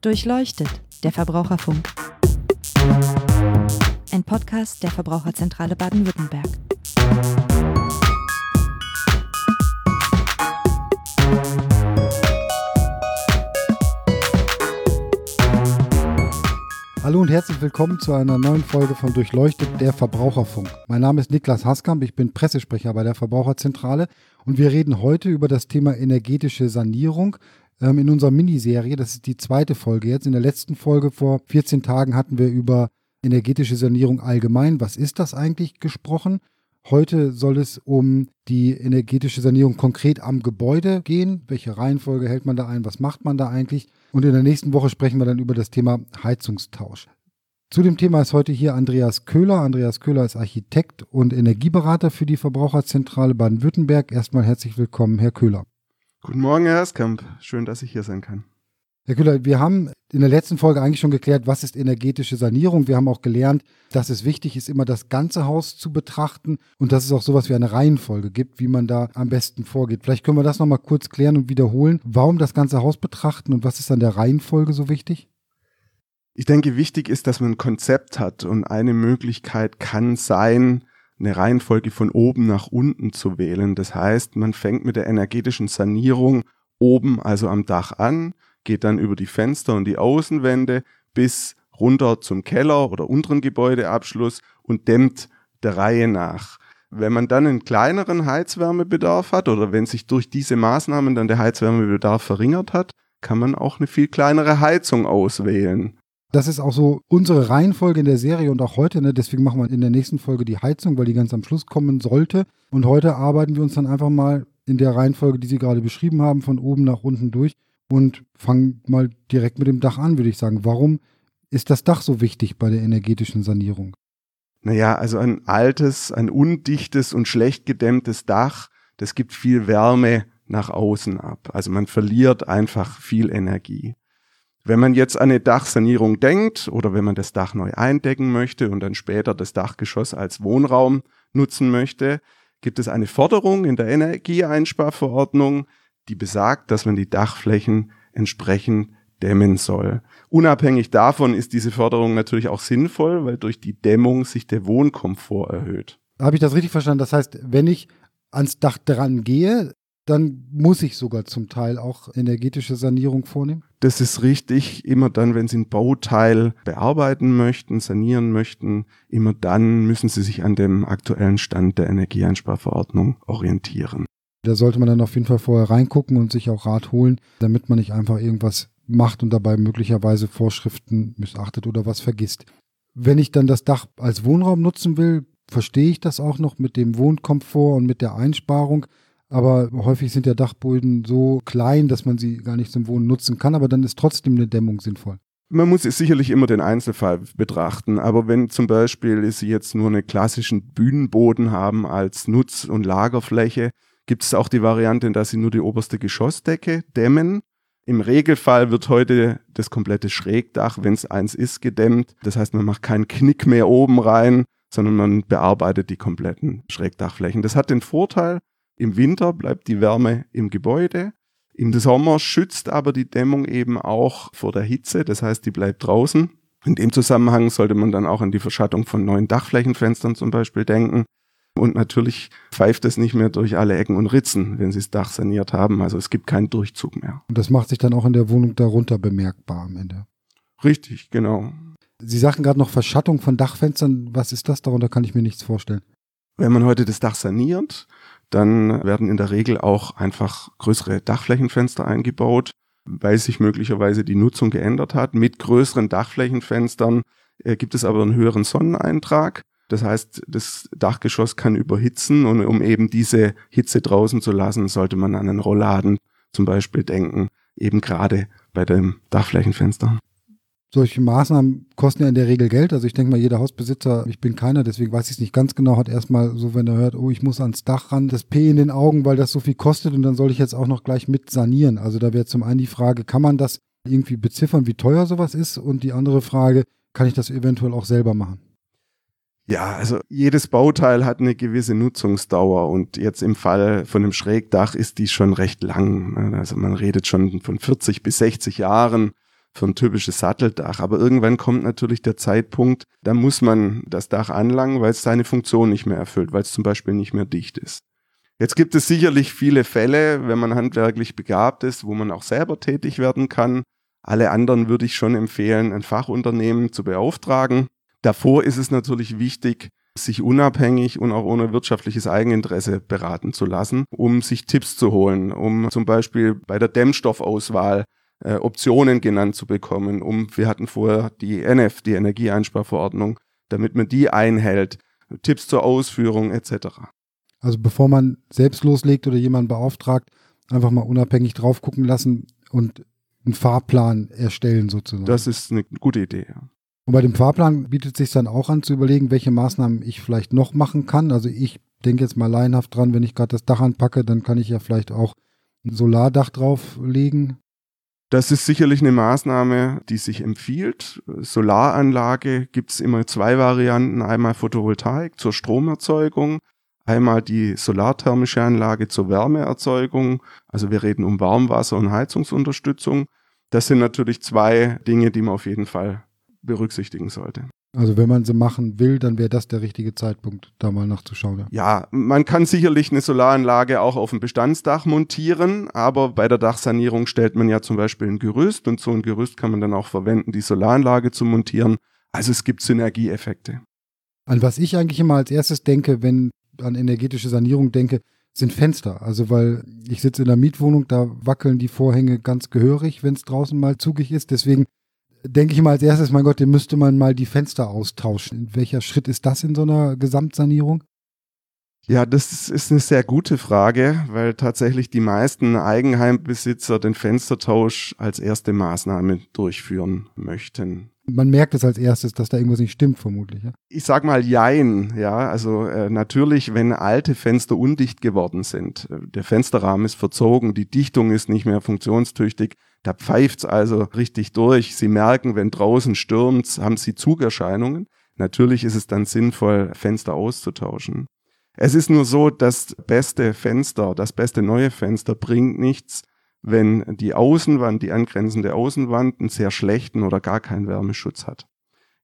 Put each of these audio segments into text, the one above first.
Durchleuchtet, der Verbraucherfunk. Ein Podcast der Verbraucherzentrale Baden-Württemberg. Hallo und herzlich willkommen zu einer neuen Folge von Durchleuchtet der Verbraucherfunk. Mein Name ist Niklas Haskamp, ich bin Pressesprecher bei der Verbraucherzentrale und wir reden heute über das Thema energetische Sanierung ähm, in unserer Miniserie. Das ist die zweite Folge jetzt. In der letzten Folge vor 14 Tagen hatten wir über energetische Sanierung allgemein. Was ist das eigentlich gesprochen? Heute soll es um die energetische Sanierung konkret am Gebäude gehen. Welche Reihenfolge hält man da ein? Was macht man da eigentlich? Und in der nächsten Woche sprechen wir dann über das Thema Heizungstausch. Zu dem Thema ist heute hier Andreas Köhler. Andreas Köhler ist Architekt und Energieberater für die Verbraucherzentrale Baden-Württemberg. Erstmal herzlich willkommen, Herr Köhler. Guten Morgen, Herr Erskamp. Schön, dass ich hier sein kann. Herr Kühler, wir haben in der letzten Folge eigentlich schon geklärt, was ist energetische Sanierung. Wir haben auch gelernt, dass es wichtig ist, immer das ganze Haus zu betrachten und dass es auch sowas wie eine Reihenfolge gibt, wie man da am besten vorgeht. Vielleicht können wir das nochmal kurz klären und wiederholen. Warum das ganze Haus betrachten und was ist an der Reihenfolge so wichtig? Ich denke, wichtig ist, dass man ein Konzept hat und eine Möglichkeit kann sein, eine Reihenfolge von oben nach unten zu wählen. Das heißt, man fängt mit der energetischen Sanierung oben, also am Dach an, geht dann über die Fenster und die Außenwände bis runter zum Keller oder unteren Gebäudeabschluss und dämmt der Reihe nach. Wenn man dann einen kleineren Heizwärmebedarf hat oder wenn sich durch diese Maßnahmen dann der Heizwärmebedarf verringert hat, kann man auch eine viel kleinere Heizung auswählen. Das ist auch so unsere Reihenfolge in der Serie und auch heute. Ne? Deswegen machen wir in der nächsten Folge die Heizung, weil die ganz am Schluss kommen sollte. Und heute arbeiten wir uns dann einfach mal in der Reihenfolge, die Sie gerade beschrieben haben, von oben nach unten durch und fangen mal direkt mit dem Dach an, würde ich sagen. Warum ist das Dach so wichtig bei der energetischen Sanierung? Naja, also ein altes, ein undichtes und schlecht gedämmtes Dach, das gibt viel Wärme nach außen ab. Also man verliert einfach viel Energie. Wenn man jetzt an eine Dachsanierung denkt oder wenn man das Dach neu eindecken möchte und dann später das Dachgeschoss als Wohnraum nutzen möchte, gibt es eine Forderung in der Energieeinsparverordnung, die besagt, dass man die Dachflächen entsprechend dämmen soll. Unabhängig davon ist diese Förderung natürlich auch sinnvoll, weil durch die Dämmung sich der Wohnkomfort erhöht. Habe ich das richtig verstanden? Das heißt, wenn ich ans Dach dran gehe, dann muss ich sogar zum Teil auch energetische Sanierung vornehmen? Das ist richtig. Immer dann, wenn Sie ein Bauteil bearbeiten möchten, sanieren möchten, immer dann müssen Sie sich an dem aktuellen Stand der Energieeinsparverordnung orientieren. Da sollte man dann auf jeden Fall vorher reingucken und sich auch Rat holen, damit man nicht einfach irgendwas macht und dabei möglicherweise Vorschriften missachtet oder was vergisst. Wenn ich dann das Dach als Wohnraum nutzen will, verstehe ich das auch noch mit dem Wohnkomfort und mit der Einsparung. Aber häufig sind ja Dachböden so klein, dass man sie gar nicht zum Wohnen nutzen kann, aber dann ist trotzdem eine Dämmung sinnvoll. Man muss sicherlich immer den Einzelfall betrachten, aber wenn zum Beispiel Sie jetzt nur einen klassischen Bühnenboden haben als Nutz- und Lagerfläche, gibt es auch die Variante, dass sie nur die oberste Geschossdecke dämmen. Im Regelfall wird heute das komplette Schrägdach, wenn es eins ist, gedämmt. Das heißt, man macht keinen Knick mehr oben rein, sondern man bearbeitet die kompletten Schrägdachflächen. Das hat den Vorteil, im Winter bleibt die Wärme im Gebäude. Im Sommer schützt aber die Dämmung eben auch vor der Hitze, das heißt, die bleibt draußen. In dem Zusammenhang sollte man dann auch an die Verschattung von neuen Dachflächenfenstern zum Beispiel denken. Und natürlich pfeift es nicht mehr durch alle Ecken und Ritzen, wenn sie das Dach saniert haben. Also es gibt keinen Durchzug mehr. Und das macht sich dann auch in der Wohnung darunter bemerkbar am Ende. Richtig, genau. Sie sagten gerade noch Verschattung von Dachfenstern. Was ist das? Darunter kann ich mir nichts vorstellen. Wenn man heute das Dach saniert, dann werden in der Regel auch einfach größere Dachflächenfenster eingebaut, weil sich möglicherweise die Nutzung geändert hat. Mit größeren Dachflächenfenstern äh, gibt es aber einen höheren Sonneneintrag. Das heißt, das Dachgeschoss kann überhitzen und um eben diese Hitze draußen zu lassen, sollte man an einen Rollladen zum Beispiel denken, eben gerade bei dem Dachflächenfenster. Solche Maßnahmen kosten ja in der Regel Geld. Also ich denke mal, jeder Hausbesitzer, ich bin keiner, deswegen weiß ich es nicht ganz genau, hat erstmal so, wenn er hört, oh, ich muss ans Dach ran, das P in den Augen, weil das so viel kostet und dann soll ich jetzt auch noch gleich mit sanieren. Also da wäre zum einen die Frage, kann man das irgendwie beziffern, wie teuer sowas ist? Und die andere Frage, kann ich das eventuell auch selber machen? Ja, also jedes Bauteil hat eine gewisse Nutzungsdauer und jetzt im Fall von einem Schrägdach ist die schon recht lang. Also man redet schon von 40 bis 60 Jahren für ein typisches Satteldach. Aber irgendwann kommt natürlich der Zeitpunkt, da muss man das Dach anlangen, weil es seine Funktion nicht mehr erfüllt, weil es zum Beispiel nicht mehr dicht ist. Jetzt gibt es sicherlich viele Fälle, wenn man handwerklich begabt ist, wo man auch selber tätig werden kann. Alle anderen würde ich schon empfehlen, ein Fachunternehmen zu beauftragen. Davor ist es natürlich wichtig, sich unabhängig und auch ohne wirtschaftliches Eigeninteresse beraten zu lassen, um sich Tipps zu holen, um zum Beispiel bei der Dämmstoffauswahl äh, Optionen genannt zu bekommen, um, wir hatten vorher die NF, die Energieeinsparverordnung, damit man die einhält, Tipps zur Ausführung etc. Also bevor man selbst loslegt oder jemanden beauftragt, einfach mal unabhängig drauf gucken lassen und einen Fahrplan erstellen sozusagen. Das ist eine gute Idee, ja. Und bei dem Fahrplan bietet sich dann auch an zu überlegen, welche Maßnahmen ich vielleicht noch machen kann. Also ich denke jetzt mal laienhaft dran, wenn ich gerade das Dach anpacke, dann kann ich ja vielleicht auch ein Solardach drauflegen. Das ist sicherlich eine Maßnahme, die sich empfiehlt. Solaranlage gibt es immer zwei Varianten. Einmal Photovoltaik zur Stromerzeugung, einmal die solarthermische Anlage zur Wärmeerzeugung. Also wir reden um Warmwasser und Heizungsunterstützung. Das sind natürlich zwei Dinge, die man auf jeden Fall berücksichtigen sollte. Also wenn man sie machen will, dann wäre das der richtige Zeitpunkt, da mal nachzuschauen. Ja. ja, man kann sicherlich eine Solaranlage auch auf dem Bestandsdach montieren, aber bei der Dachsanierung stellt man ja zum Beispiel ein Gerüst und so ein Gerüst kann man dann auch verwenden, die Solaranlage zu montieren. Also es gibt Synergieeffekte. An was ich eigentlich immer als erstes denke, wenn an energetische Sanierung denke, sind Fenster. Also weil ich sitze in der Mietwohnung, da wackeln die Vorhänge ganz gehörig, wenn es draußen mal zugig ist. Deswegen denke ich mal als erstes, mein Gott, den müsste man mal die Fenster austauschen. Welcher Schritt ist das in so einer Gesamtsanierung? Ja, das ist eine sehr gute Frage, weil tatsächlich die meisten Eigenheimbesitzer den Fenstertausch als erste Maßnahme durchführen möchten. Man merkt es als erstes, dass da irgendwas nicht stimmt, vermutlich. Ja? Ich sag mal Jein, ja. Also äh, natürlich, wenn alte Fenster undicht geworden sind, äh, der Fensterrahmen ist verzogen, die Dichtung ist nicht mehr funktionstüchtig, da pfeift's also richtig durch. Sie merken, wenn draußen stürmt, haben Sie Zugerscheinungen. Natürlich ist es dann sinnvoll, Fenster auszutauschen. Es ist nur so, das beste Fenster, das beste neue Fenster bringt nichts, wenn die Außenwand, die angrenzende Außenwand einen sehr schlechten oder gar keinen Wärmeschutz hat.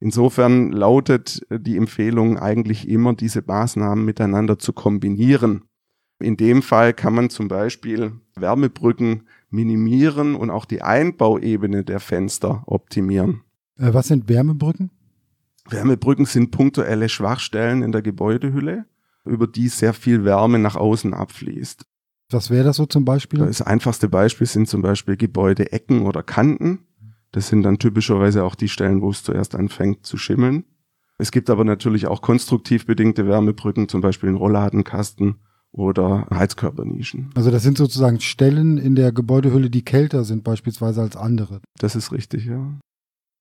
Insofern lautet die Empfehlung eigentlich immer, diese Maßnahmen miteinander zu kombinieren. In dem Fall kann man zum Beispiel Wärmebrücken minimieren und auch die Einbauebene der Fenster optimieren. Äh, was sind Wärmebrücken? Wärmebrücken sind punktuelle Schwachstellen in der Gebäudehülle, über die sehr viel Wärme nach außen abfließt. Was wäre das so zum Beispiel? Das einfachste Beispiel sind zum Beispiel Gebäudeecken oder Kanten. Das sind dann typischerweise auch die Stellen, wo es zuerst anfängt zu schimmeln. Es gibt aber natürlich auch konstruktiv bedingte Wärmebrücken, zum Beispiel in Rollladenkasten oder Heizkörpernischen. Also das sind sozusagen Stellen in der Gebäudehülle, die kälter sind beispielsweise als andere. Das ist richtig, ja.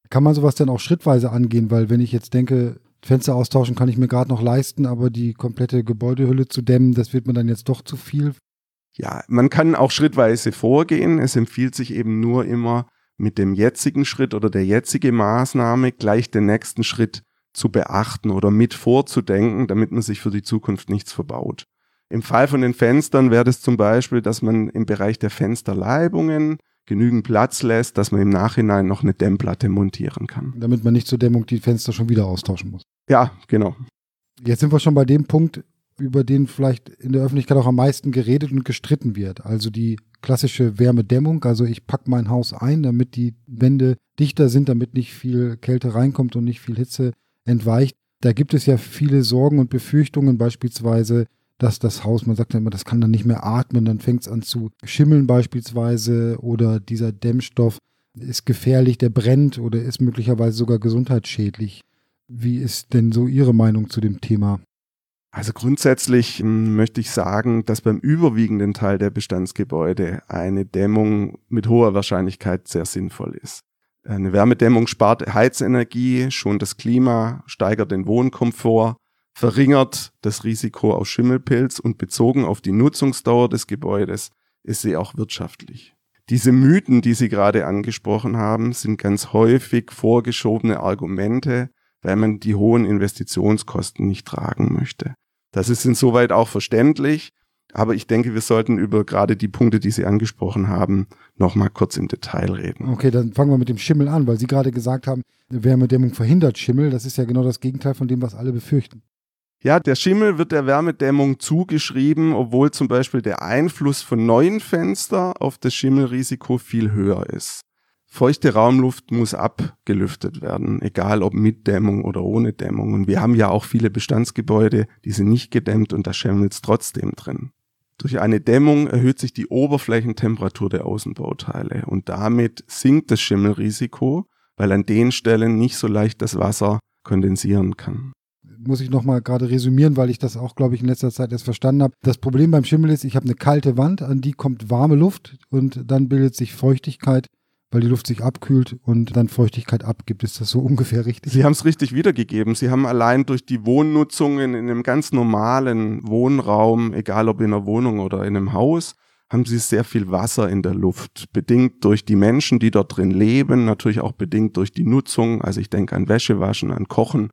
Kann man sowas denn auch schrittweise angehen? Weil wenn ich jetzt denke, Fenster austauschen kann ich mir gerade noch leisten, aber die komplette Gebäudehülle zu dämmen, das wird mir dann jetzt doch zu viel. Ja, man kann auch schrittweise vorgehen. Es empfiehlt sich eben nur immer mit dem jetzigen Schritt oder der jetzige Maßnahme gleich den nächsten Schritt zu beachten oder mit vorzudenken, damit man sich für die Zukunft nichts verbaut. Im Fall von den Fenstern wäre das zum Beispiel, dass man im Bereich der Fensterleibungen genügend Platz lässt, dass man im Nachhinein noch eine Dämmplatte montieren kann. Damit man nicht zur Dämmung die Fenster schon wieder austauschen muss. Ja, genau. Jetzt sind wir schon bei dem Punkt, über den vielleicht in der Öffentlichkeit auch am meisten geredet und gestritten wird. Also die klassische Wärmedämmung. Also ich packe mein Haus ein, damit die Wände dichter sind, damit nicht viel Kälte reinkommt und nicht viel Hitze entweicht. Da gibt es ja viele Sorgen und Befürchtungen, beispielsweise dass das Haus, man sagt ja immer, das kann dann nicht mehr atmen, dann fängt es an zu schimmeln beispielsweise oder dieser Dämmstoff ist gefährlich, der brennt oder ist möglicherweise sogar gesundheitsschädlich. Wie ist denn so Ihre Meinung zu dem Thema? Also grundsätzlich hm, möchte ich sagen, dass beim überwiegenden Teil der Bestandsgebäude eine Dämmung mit hoher Wahrscheinlichkeit sehr sinnvoll ist. Eine Wärmedämmung spart Heizenergie, schont das Klima, steigert den Wohnkomfort verringert das Risiko auf Schimmelpilz und bezogen auf die Nutzungsdauer des Gebäudes ist sie auch wirtschaftlich. Diese Mythen, die Sie gerade angesprochen haben, sind ganz häufig vorgeschobene Argumente, weil man die hohen Investitionskosten nicht tragen möchte. Das ist insoweit auch verständlich, Aber ich denke, wir sollten über gerade die Punkte, die Sie angesprochen haben, nochmal kurz im Detail reden. Okay, dann fangen wir mit dem Schimmel an, weil Sie gerade gesagt haben, Wärmedämmung verhindert Schimmel. Das ist ja genau das Gegenteil von dem, was alle befürchten. Ja, der Schimmel wird der Wärmedämmung zugeschrieben, obwohl zum Beispiel der Einfluss von neuen Fenstern auf das Schimmelrisiko viel höher ist. Feuchte Raumluft muss abgelüftet werden, egal ob mit Dämmung oder ohne Dämmung. Und wir haben ja auch viele Bestandsgebäude, die sind nicht gedämmt und da schimmelt es trotzdem drin. Durch eine Dämmung erhöht sich die Oberflächentemperatur der Außenbauteile und damit sinkt das Schimmelrisiko, weil an den Stellen nicht so leicht das Wasser kondensieren kann muss ich nochmal gerade resümieren, weil ich das auch, glaube ich, in letzter Zeit erst verstanden habe. Das Problem beim Schimmel ist, ich habe eine kalte Wand, an die kommt warme Luft und dann bildet sich Feuchtigkeit, weil die Luft sich abkühlt und dann Feuchtigkeit abgibt. Ist das so ungefähr richtig? Sie haben es richtig wiedergegeben. Sie haben allein durch die Wohnnutzungen in einem ganz normalen Wohnraum, egal ob in einer Wohnung oder in einem Haus, haben sie sehr viel Wasser in der Luft, bedingt durch die Menschen, die dort drin leben, natürlich auch bedingt durch die Nutzung. Also ich denke an Wäschewaschen, an Kochen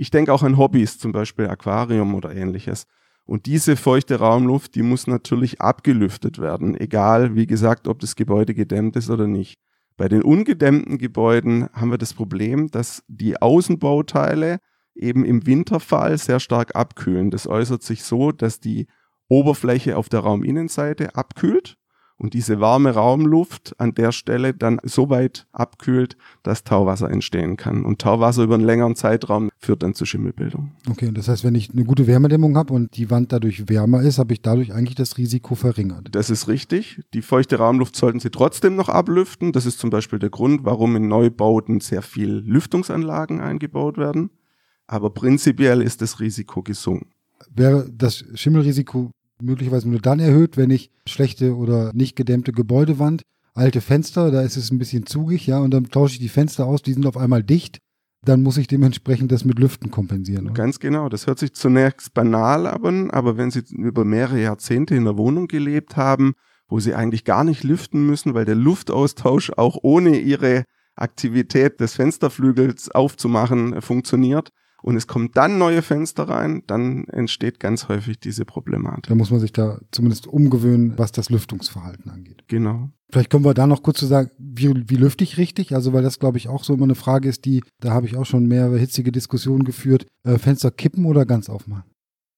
ich denke auch an Hobbys, zum Beispiel Aquarium oder ähnliches. Und diese feuchte Raumluft, die muss natürlich abgelüftet werden, egal, wie gesagt, ob das Gebäude gedämmt ist oder nicht. Bei den ungedämmten Gebäuden haben wir das Problem, dass die Außenbauteile eben im Winterfall sehr stark abkühlen. Das äußert sich so, dass die Oberfläche auf der Rauminnenseite abkühlt und diese warme Raumluft an der Stelle dann so weit abkühlt, dass Tauwasser entstehen kann. Und Tauwasser über einen längeren Zeitraum führt dann zu Schimmelbildung. Okay, das heißt, wenn ich eine gute Wärmedämmung habe und die Wand dadurch wärmer ist, habe ich dadurch eigentlich das Risiko verringert. Das ist richtig. Die feuchte Raumluft sollten Sie trotzdem noch ablüften. Das ist zum Beispiel der Grund, warum in Neubauten sehr viel Lüftungsanlagen eingebaut werden. Aber prinzipiell ist das Risiko gesunken. Wäre das Schimmelrisiko möglicherweise nur dann erhöht, wenn ich schlechte oder nicht gedämmte Gebäudewand, alte Fenster, da ist es ein bisschen zugig, ja, und dann tausche ich die Fenster aus, die sind auf einmal dicht, dann muss ich dementsprechend das mit Lüften kompensieren. Oder? Ganz genau. Das hört sich zunächst banal an, aber wenn Sie über mehrere Jahrzehnte in der Wohnung gelebt haben, wo Sie eigentlich gar nicht lüften müssen, weil der Luftaustausch auch ohne Ihre Aktivität des Fensterflügels aufzumachen funktioniert, und es kommen dann neue Fenster rein, dann entsteht ganz häufig diese Problematik. Da muss man sich da zumindest umgewöhnen, was das Lüftungsverhalten angeht. Genau. Vielleicht können wir da noch kurz zu sagen, wie, wie lüfte ich richtig? Also, weil das, glaube ich, auch so immer eine Frage ist, die, da habe ich auch schon mehrere hitzige Diskussionen geführt. Äh, Fenster kippen oder ganz aufmachen?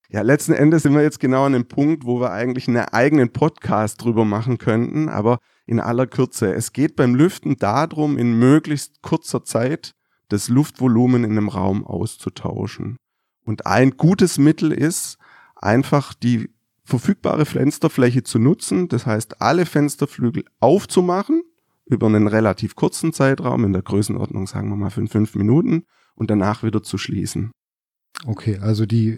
Ja, letzten Endes sind wir jetzt genau an dem Punkt, wo wir eigentlich einen eigenen Podcast drüber machen könnten, aber in aller Kürze. Es geht beim Lüften darum, in möglichst kurzer Zeit das Luftvolumen in einem Raum auszutauschen. Und ein gutes Mittel ist, einfach die verfügbare Fensterfläche zu nutzen. Das heißt, alle Fensterflügel aufzumachen über einen relativ kurzen Zeitraum, in der Größenordnung sagen wir mal für fünf Minuten und danach wieder zu schließen. Okay, also die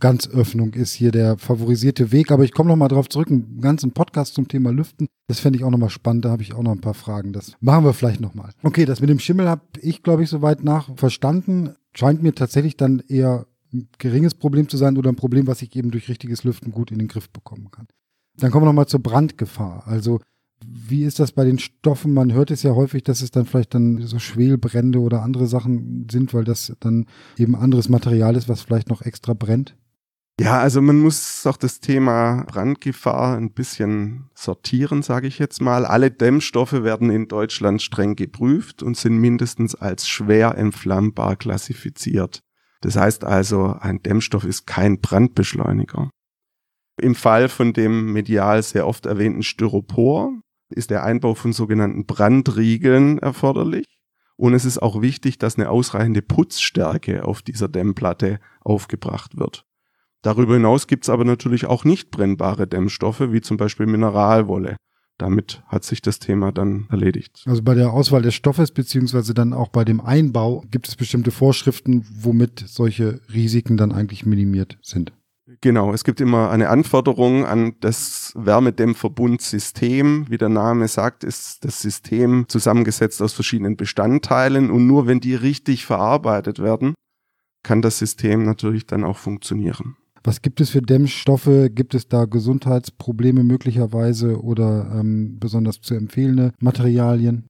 Ganzöffnung ist hier der favorisierte Weg. Aber ich komme noch mal drauf zurück, einen ganzen Podcast zum Thema Lüften. Das fände ich auch noch mal spannend. Da habe ich auch noch ein paar Fragen. Das machen wir vielleicht noch mal. Okay, das mit dem Schimmel habe ich, glaube ich, soweit nach verstanden. Scheint mir tatsächlich dann eher ein geringes Problem zu sein oder ein Problem, was ich eben durch richtiges Lüften gut in den Griff bekommen kann. Dann kommen wir noch mal zur Brandgefahr. Also wie ist das bei den Stoffen? Man hört es ja häufig, dass es dann vielleicht dann so Schwelbrände oder andere Sachen sind, weil das dann eben anderes Material ist, was vielleicht noch extra brennt. Ja, also man muss auch das Thema Brandgefahr ein bisschen sortieren, sage ich jetzt mal. Alle Dämmstoffe werden in Deutschland streng geprüft und sind mindestens als schwer entflammbar klassifiziert. Das heißt also, ein Dämmstoff ist kein Brandbeschleuniger. Im Fall von dem medial sehr oft erwähnten Styropor ist der Einbau von sogenannten Brandriegeln erforderlich. Und es ist auch wichtig, dass eine ausreichende Putzstärke auf dieser Dämmplatte aufgebracht wird. Darüber hinaus gibt es aber natürlich auch nicht brennbare Dämmstoffe, wie zum Beispiel Mineralwolle. Damit hat sich das Thema dann erledigt. Also bei der Auswahl des Stoffes beziehungsweise dann auch bei dem Einbau gibt es bestimmte Vorschriften, womit solche Risiken dann eigentlich minimiert sind. Genau, es gibt immer eine Anforderung an das Wärmedämmverbundsystem. Wie der Name sagt, ist das System zusammengesetzt aus verschiedenen Bestandteilen und nur wenn die richtig verarbeitet werden, kann das System natürlich dann auch funktionieren. Was gibt es für Dämmstoffe? Gibt es da Gesundheitsprobleme möglicherweise oder ähm, besonders zu empfehlende Materialien?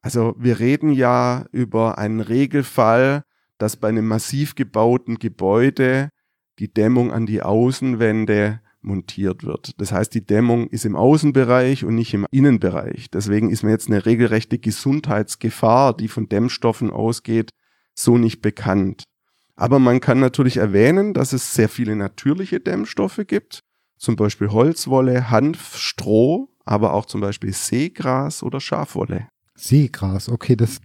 Also wir reden ja über einen Regelfall, dass bei einem massiv gebauten Gebäude die Dämmung an die Außenwände montiert wird. Das heißt, die Dämmung ist im Außenbereich und nicht im Innenbereich. Deswegen ist mir jetzt eine regelrechte Gesundheitsgefahr, die von Dämmstoffen ausgeht, so nicht bekannt. Aber man kann natürlich erwähnen, dass es sehr viele natürliche Dämmstoffe gibt, zum Beispiel Holzwolle, Hanf, Stroh, aber auch zum Beispiel Seegras oder Schafwolle. Seegras, okay, das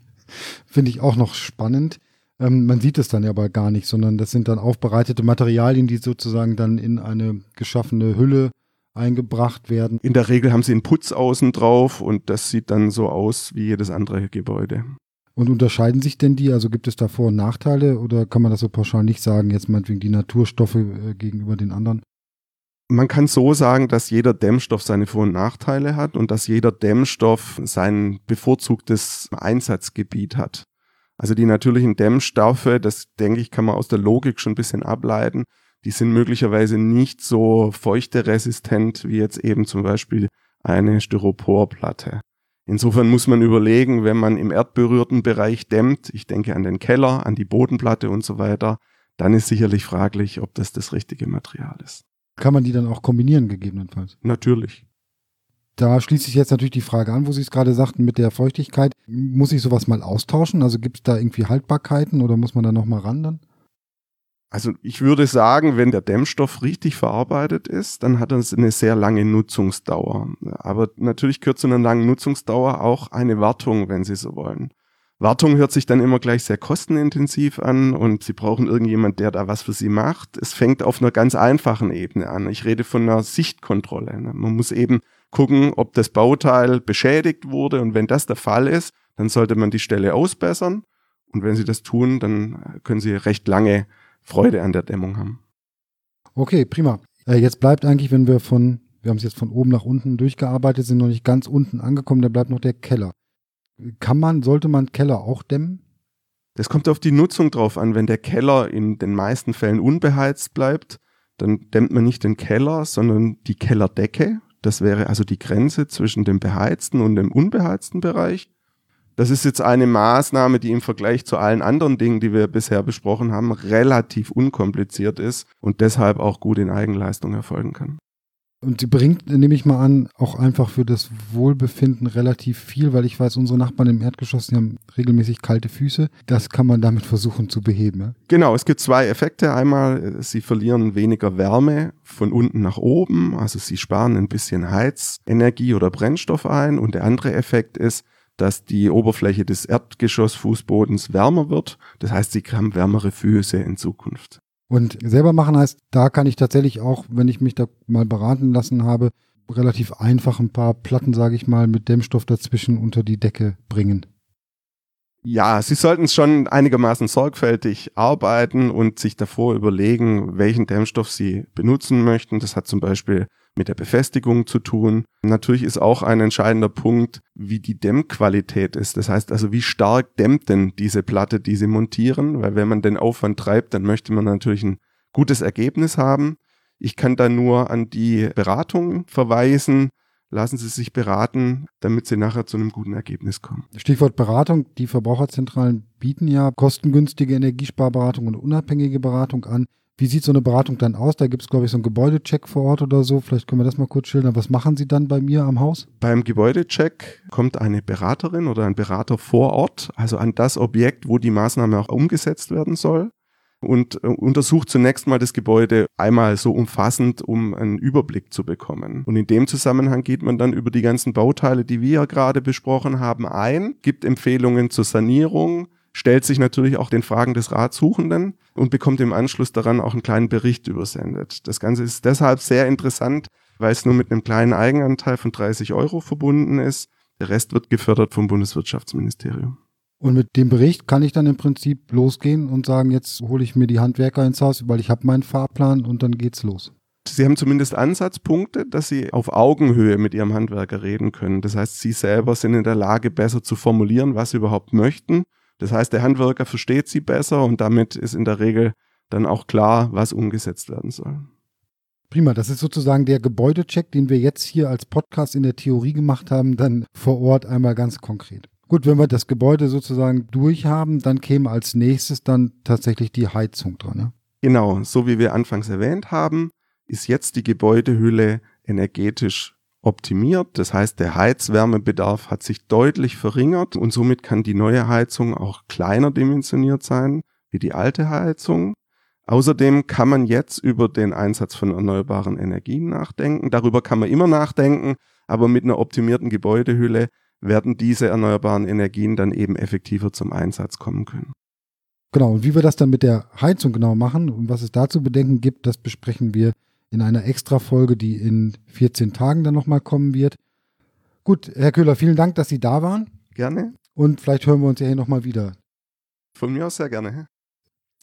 finde ich auch noch spannend. Ähm, man sieht es dann ja aber gar nicht, sondern das sind dann aufbereitete Materialien, die sozusagen dann in eine geschaffene Hülle eingebracht werden. In der Regel haben sie einen Putz außen drauf und das sieht dann so aus wie jedes andere Gebäude. Und unterscheiden sich denn die? Also gibt es da Vor- und Nachteile oder kann man das so pauschal nicht sagen, jetzt meinetwegen die Naturstoffe äh, gegenüber den anderen? Man kann so sagen, dass jeder Dämmstoff seine Vor- und Nachteile hat und dass jeder Dämmstoff sein bevorzugtes Einsatzgebiet hat. Also die natürlichen Dämmstoffe, das denke ich, kann man aus der Logik schon ein bisschen ableiten. Die sind möglicherweise nicht so feuchteresistent wie jetzt eben zum Beispiel eine Styroporplatte. Insofern muss man überlegen, wenn man im erdberührten Bereich dämmt, ich denke an den Keller, an die Bodenplatte und so weiter, dann ist sicherlich fraglich, ob das das richtige Material ist. Kann man die dann auch kombinieren gegebenenfalls? Natürlich. Da schließt sich jetzt natürlich die Frage an, wo Sie es gerade sagten mit der Feuchtigkeit. Muss ich sowas mal austauschen? Also gibt es da irgendwie Haltbarkeiten oder muss man da nochmal ran dann? Also ich würde sagen, wenn der Dämmstoff richtig verarbeitet ist, dann hat das eine sehr lange Nutzungsdauer. Aber natürlich gehört zu einer langen Nutzungsdauer auch eine Wartung, wenn Sie so wollen. Wartung hört sich dann immer gleich sehr kostenintensiv an und Sie brauchen irgendjemand, der da was für Sie macht. Es fängt auf einer ganz einfachen Ebene an. Ich rede von einer Sichtkontrolle. Man muss eben gucken, ob das Bauteil beschädigt wurde und wenn das der Fall ist, dann sollte man die Stelle ausbessern und wenn Sie das tun, dann können Sie recht lange Freude an der Dämmung haben. Okay, prima. Äh, jetzt bleibt eigentlich, wenn wir von, wir haben es jetzt von oben nach unten durchgearbeitet, sind noch nicht ganz unten angekommen, da bleibt noch der Keller. Kann man, sollte man Keller auch dämmen? Das kommt auf die Nutzung drauf an. Wenn der Keller in den meisten Fällen unbeheizt bleibt, dann dämmt man nicht den Keller, sondern die Kellerdecke. Das wäre also die Grenze zwischen dem beheizten und dem unbeheizten Bereich. Das ist jetzt eine Maßnahme, die im Vergleich zu allen anderen Dingen, die wir bisher besprochen haben, relativ unkompliziert ist und deshalb auch gut in Eigenleistung erfolgen kann. Und sie bringt, nehme ich mal an, auch einfach für das Wohlbefinden relativ viel, weil ich weiß, unsere Nachbarn im Erdgeschoss, die haben regelmäßig kalte Füße. Das kann man damit versuchen zu beheben. Ja? Genau, es gibt zwei Effekte. Einmal, sie verlieren weniger Wärme von unten nach oben, also sie sparen ein bisschen Heizenergie oder Brennstoff ein. Und der andere Effekt ist, dass die Oberfläche des Erdgeschossfußbodens wärmer wird. Das heißt, sie haben wärmere Füße in Zukunft. Und selber machen heißt, da kann ich tatsächlich auch, wenn ich mich da mal beraten lassen habe, relativ einfach ein paar Platten, sage ich mal, mit Dämmstoff dazwischen unter die Decke bringen. Ja, Sie sollten schon einigermaßen sorgfältig arbeiten und sich davor überlegen, welchen Dämmstoff Sie benutzen möchten. Das hat zum Beispiel mit der Befestigung zu tun. Natürlich ist auch ein entscheidender Punkt, wie die Dämmqualität ist. Das heißt also, wie stark dämmt denn diese Platte, die Sie montieren? Weil wenn man den Aufwand treibt, dann möchte man natürlich ein gutes Ergebnis haben. Ich kann da nur an die Beratung verweisen. Lassen Sie sich beraten, damit Sie nachher zu einem guten Ergebnis kommen. Stichwort Beratung. Die Verbraucherzentralen bieten ja kostengünstige Energiesparberatung und unabhängige Beratung an. Wie sieht so eine Beratung dann aus? Da gibt es, glaube ich, so einen Gebäudecheck vor Ort oder so. Vielleicht können wir das mal kurz schildern. Was machen Sie dann bei mir am Haus? Beim Gebäudecheck kommt eine Beraterin oder ein Berater vor Ort, also an das Objekt, wo die Maßnahme auch umgesetzt werden soll und äh, untersucht zunächst mal das Gebäude einmal so umfassend, um einen Überblick zu bekommen. Und in dem Zusammenhang geht man dann über die ganzen Bauteile, die wir ja gerade besprochen haben, ein, gibt Empfehlungen zur Sanierung, stellt sich natürlich auch den Fragen des Ratsuchenden und bekommt im Anschluss daran auch einen kleinen Bericht übersendet. Das Ganze ist deshalb sehr interessant, weil es nur mit einem kleinen Eigenanteil von 30 Euro verbunden ist. Der Rest wird gefördert vom Bundeswirtschaftsministerium. Und mit dem Bericht kann ich dann im Prinzip losgehen und sagen, jetzt hole ich mir die Handwerker ins Haus, weil ich habe meinen Fahrplan und dann geht's los. Sie haben zumindest Ansatzpunkte, dass Sie auf Augenhöhe mit Ihrem Handwerker reden können. Das heißt, Sie selber sind in der Lage, besser zu formulieren, was Sie überhaupt möchten das heißt, der Handwerker versteht sie besser und damit ist in der Regel dann auch klar, was umgesetzt werden soll. Prima, das ist sozusagen der Gebäudecheck, den wir jetzt hier als Podcast in der Theorie gemacht haben, dann vor Ort einmal ganz konkret. Gut, wenn wir das Gebäude sozusagen durchhaben, dann käme als nächstes dann tatsächlich die Heizung dran. Ne? Genau, so wie wir anfangs erwähnt haben, ist jetzt die Gebäudehülle energetisch optimiert. Das heißt, der Heizwärmebedarf hat sich deutlich verringert und somit kann die neue Heizung auch kleiner dimensioniert sein wie die alte Heizung. Außerdem kann man jetzt über den Einsatz von erneuerbaren Energien nachdenken. Darüber kann man immer nachdenken, aber mit einer optimierten Gebäudehülle werden diese erneuerbaren Energien dann eben effektiver zum Einsatz kommen können. Genau, und wie wir das dann mit der Heizung genau machen und was es dazu bedenken gibt, das besprechen wir in einer Extra-Folge, die in 14 Tagen dann nochmal kommen wird. Gut, Herr Köhler, vielen Dank, dass Sie da waren. Gerne. Und vielleicht hören wir uns ja hier nochmal wieder. Von mir aus sehr gerne.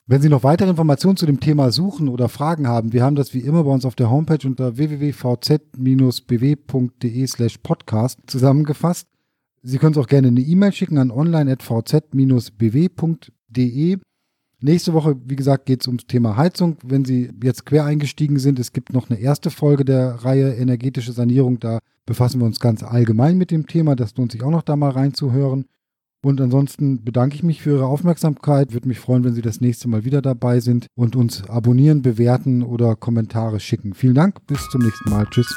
Wenn Sie noch weitere Informationen zu dem Thema suchen oder Fragen haben, wir haben das wie immer bei uns auf der Homepage unter www.vz-bw.de slash podcast zusammengefasst. Sie können es auch gerne eine E-Mail schicken an online.vz-bw.de. Nächste Woche, wie gesagt, geht es ums Thema Heizung. Wenn Sie jetzt quer eingestiegen sind, es gibt noch eine erste Folge der Reihe energetische Sanierung. Da befassen wir uns ganz allgemein mit dem Thema. Das lohnt sich auch noch da mal reinzuhören. Und ansonsten bedanke ich mich für Ihre Aufmerksamkeit. Würde mich freuen, wenn Sie das nächste Mal wieder dabei sind und uns abonnieren, bewerten oder Kommentare schicken. Vielen Dank. Bis zum nächsten Mal. Tschüss.